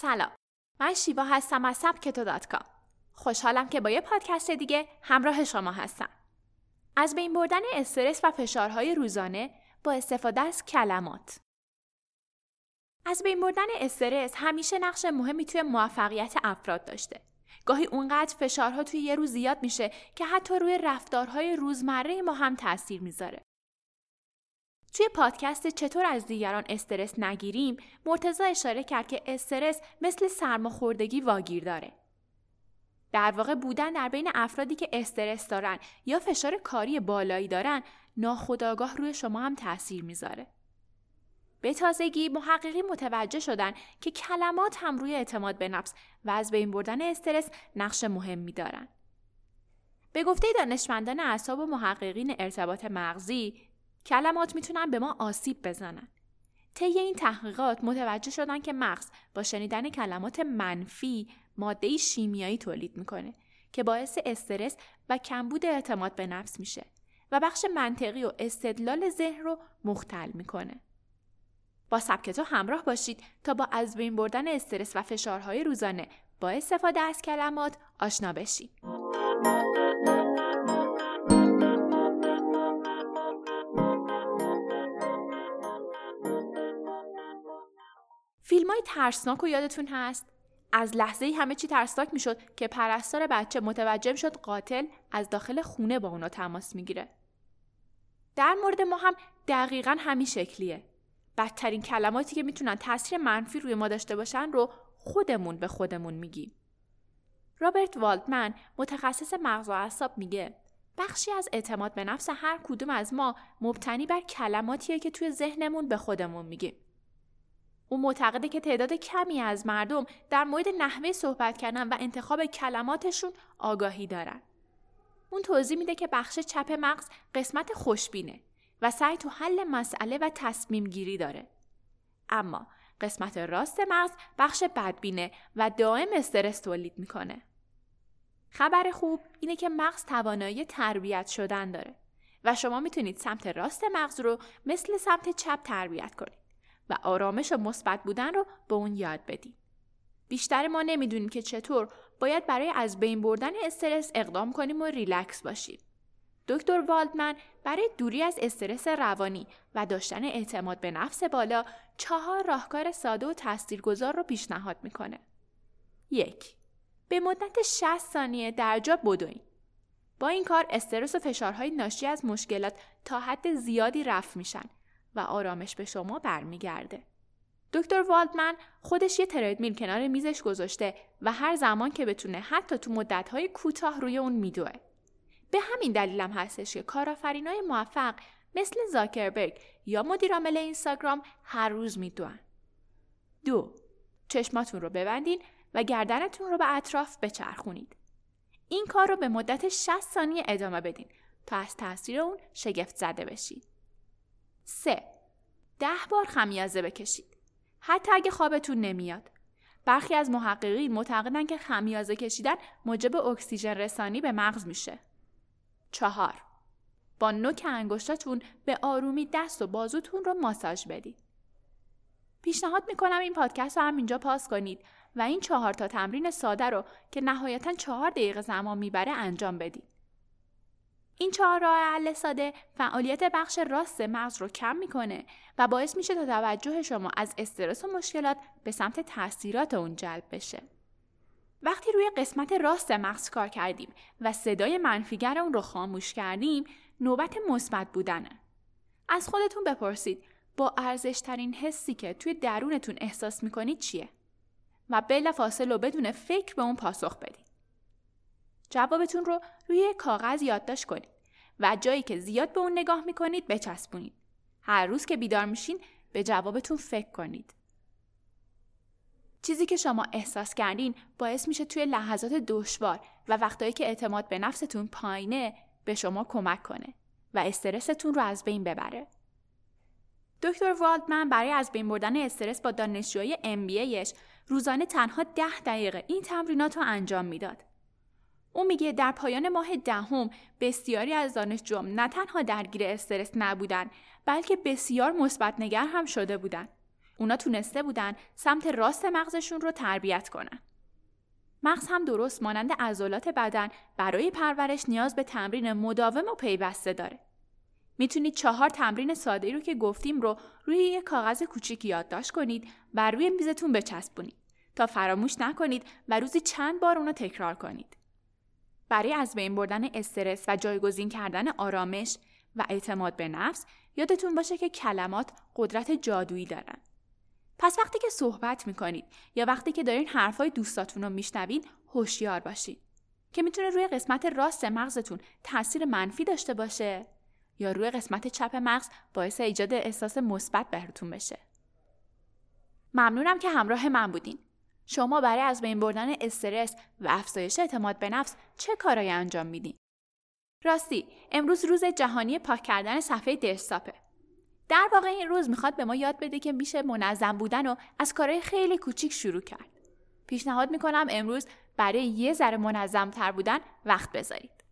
سلام. من شیوا هستم از سبکتو دات کام. خوشحالم که با یه پادکست دیگه همراه شما هستم. از بین بردن استرس و فشارهای روزانه با استفاده از کلمات. از بین بردن استرس همیشه نقش مهمی توی موفقیت افراد داشته. گاهی اونقدر فشارها توی یه روز زیاد میشه که حتی روی رفتارهای روزمره ما هم تاثیر می‌ذاره. توی پادکست چطور از دیگران استرس نگیریم مرتزا اشاره کرد که استرس مثل سرماخوردگی واگیر داره در واقع بودن در بین افرادی که استرس دارن یا فشار کاری بالایی دارن ناخودآگاه روی شما هم تاثیر می‌ذاره به تازگی محققی متوجه شدن که کلمات هم روی اعتماد به نفس و از بین بردن استرس نقش مهمی دارن. به گفته دانشمندان اعصاب و محققین ارتباط مغزی کلمات می‌تونن به ما آسیب بزنن. طی این تحقیقات متوجه شدن که مغز با شنیدن کلمات منفی ماده شیمیایی تولید می‌کنه که باعث استرس و کمبود اعتماد به نفس میشه و بخش منطقی و استدلال ذهن رو مختل می‌کنه. با سبکتو همراه باشید تا با از بین بردن استرس و فشارهای روزانه با استفاده از کلمات آشنا بشید. ترسناک و یادتون هست؟ از لحظه ای همه چی ترسناک می‌شد که پرستار بچه متوجه شد قاتل از داخل خونه با اونا تماس می‌گیره. در مورد ما هم دقیقا همین شکلیه. بدترین کلماتی که می‌تونن تاثیر منفی روی ما داشته باشن رو خودمون به خودمون میگیم. رابرت والدمن متخصص مغز و اعصاب میگه بخشی از اعتماد به نفس هر کدوم از ما مبتنی بر کلماتیه که توی ذهنمون به خودمون میگیم. او معتقده که تعداد کمی از مردم در مورد نحوه صحبت کردن و انتخاب کلماتشون آگاهی دارن. اون توضیح میده که بخش چپ مغز قسمت خوشبینه و سعی تو حل مسئله و تصمیم گیری داره. اما قسمت راست مغز بخش بدبینه و دائم استرس تولید می‌کنه. خبر خوب اینه که مغز توانایی تربیت شدن داره و شما می‌تونید سمت راست مغز رو مثل سمت چپ تربیت کنید و آرامش و مثبت بودن رو به اون یاد بدید. بیشتر ما نمی‌دونیم که چطور باید برای از بین بردن استرس اقدام کنیم و ریلکس باشیم. دکتر والدمن برای دوری از استرس روانی و داشتن اعتماد به نفس بالا چهار راهکار ساده و تاثیرگذار رو پیشنهاد می‌کنه. یک به مدت 60 ثانیه در جا بدوین. با این کار استرس و فشارهای ناشی از مشکلات تا حد زیادی رفع میشن و آرامش به شما برمیگرده. دکتر والدمن خودش یه تردمیل کنار میزش گذاشته و هر زمان که بتونه حتی تو مدتهای کوتاه روی اون میدوه. به همین دلیلم هستش که کارآفرینای موفق مثل زاکربرگ یا مدیرعامل اینستاگرام هر روز میدوئن. دو چشماتون رو ببندین و گردنتون رو به اطراف بچرخونید. این کار رو به مدت 60 ثانیه ادامه بدین تا از تاثیر اون شگفت زده بشید. 3. ده بار خمیازه بکشید. حتی اگه خوابتون نمیاد. برخی از محققین معتقدن که خمیازه کشیدن موجب اکسیژن رسانی به مغز میشه. چهار با نوک انگشتاتون به آرومی دست و بازوتون رو ماساژ بدید. پیشنهاد می‌کنم این پادکست رو هم اینجا پاس کنید و این چهار تا تمرین ساده رو که نهایتا چهار دقیقه زمان می‌بره انجام بدید. این چهار راه حل ساده فعالیت بخش راست مغز رو کم می‌کنه و باعث میشه تا توجه شما از استرس و مشکلات به سمت تاثیرات اون جلب بشه. وقتی روی قسمت راست مغز کار کردیم و صدای منفیگر اون رو خاموش کردیم نوبت مثبت بودنه. از خودتون بپرسید با ارزشترین حسی که توی درونتون احساس می‌کنید چیه؟ و بلا فاصله بدون فکر به اون پاسخ بدید. جوابتون رو روی کاغذ یادداشت کنید و جایی که زیاد به اون نگاه می‌کنید بچسبونید هر روز که بیدار میشین به جوابتون فکر کنید چیزی که شما احساس کردین باعث میشه توی لحظات دشوار و وقتایی که اعتماد به نفستون پایینه به شما کمک کنه و استرستون رو از بین ببره. دکتر والدمن برای از بین بردن استرس با دانشجوی MBAش روزانه تنها ده دقیقه این تمرینات رو انجام می‌داد. او میگه در پایان ماه دهم بسیاری از دانشجوام نه تنها درگیر استرس نبودن بلکه بسیار مثبت نگر هم شده بودن. اونا تونسته بودن سمت راست مغزشون رو تربیت کنن. مغز هم درست مانند عضلات بدن برای پرورش نیاز به تمرین مداوم و پیوسته داره. می‌تونید چهار تمرین ساده رو که گفتیم رو روی یک کاغذ کوچیک یادداشت کنید و روی میزتون بچسبونید تا فراموش نکنید و روزی چند بار اونو تکرار کنید. برای از بین بردن استرس و جایگزین کردن آرامش و اعتماد به نفس یادتون باشه که کلمات قدرت جادویی دارن. پس وقتی که صحبت می‌کنید یا وقتی که دارین حرفای دوستاتون رو میشنوید هوشیار باشید که می‌تونه روی قسمت راست مغزتون تاثیر منفی داشته باشه یا روی قسمت چپ مغز باعث ایجاد احساس مثبت بهتون بشه. ممنونم که همراه من بودین. شما برای از بین بردن استرس و افزایش اعتماد به نفس چه کارایی انجام میدین؟ راستی امروز روز جهانی پاک کردن صفحه دسکتاپه. در واقع این روز می‌خواد به ما یاد بده که میشه منظم بودن و از کارهای خیلی کوچیک شروع کرد. پیشنهاد می‌کنم امروز برای یه ذره منظم تر بودن وقت بذارید.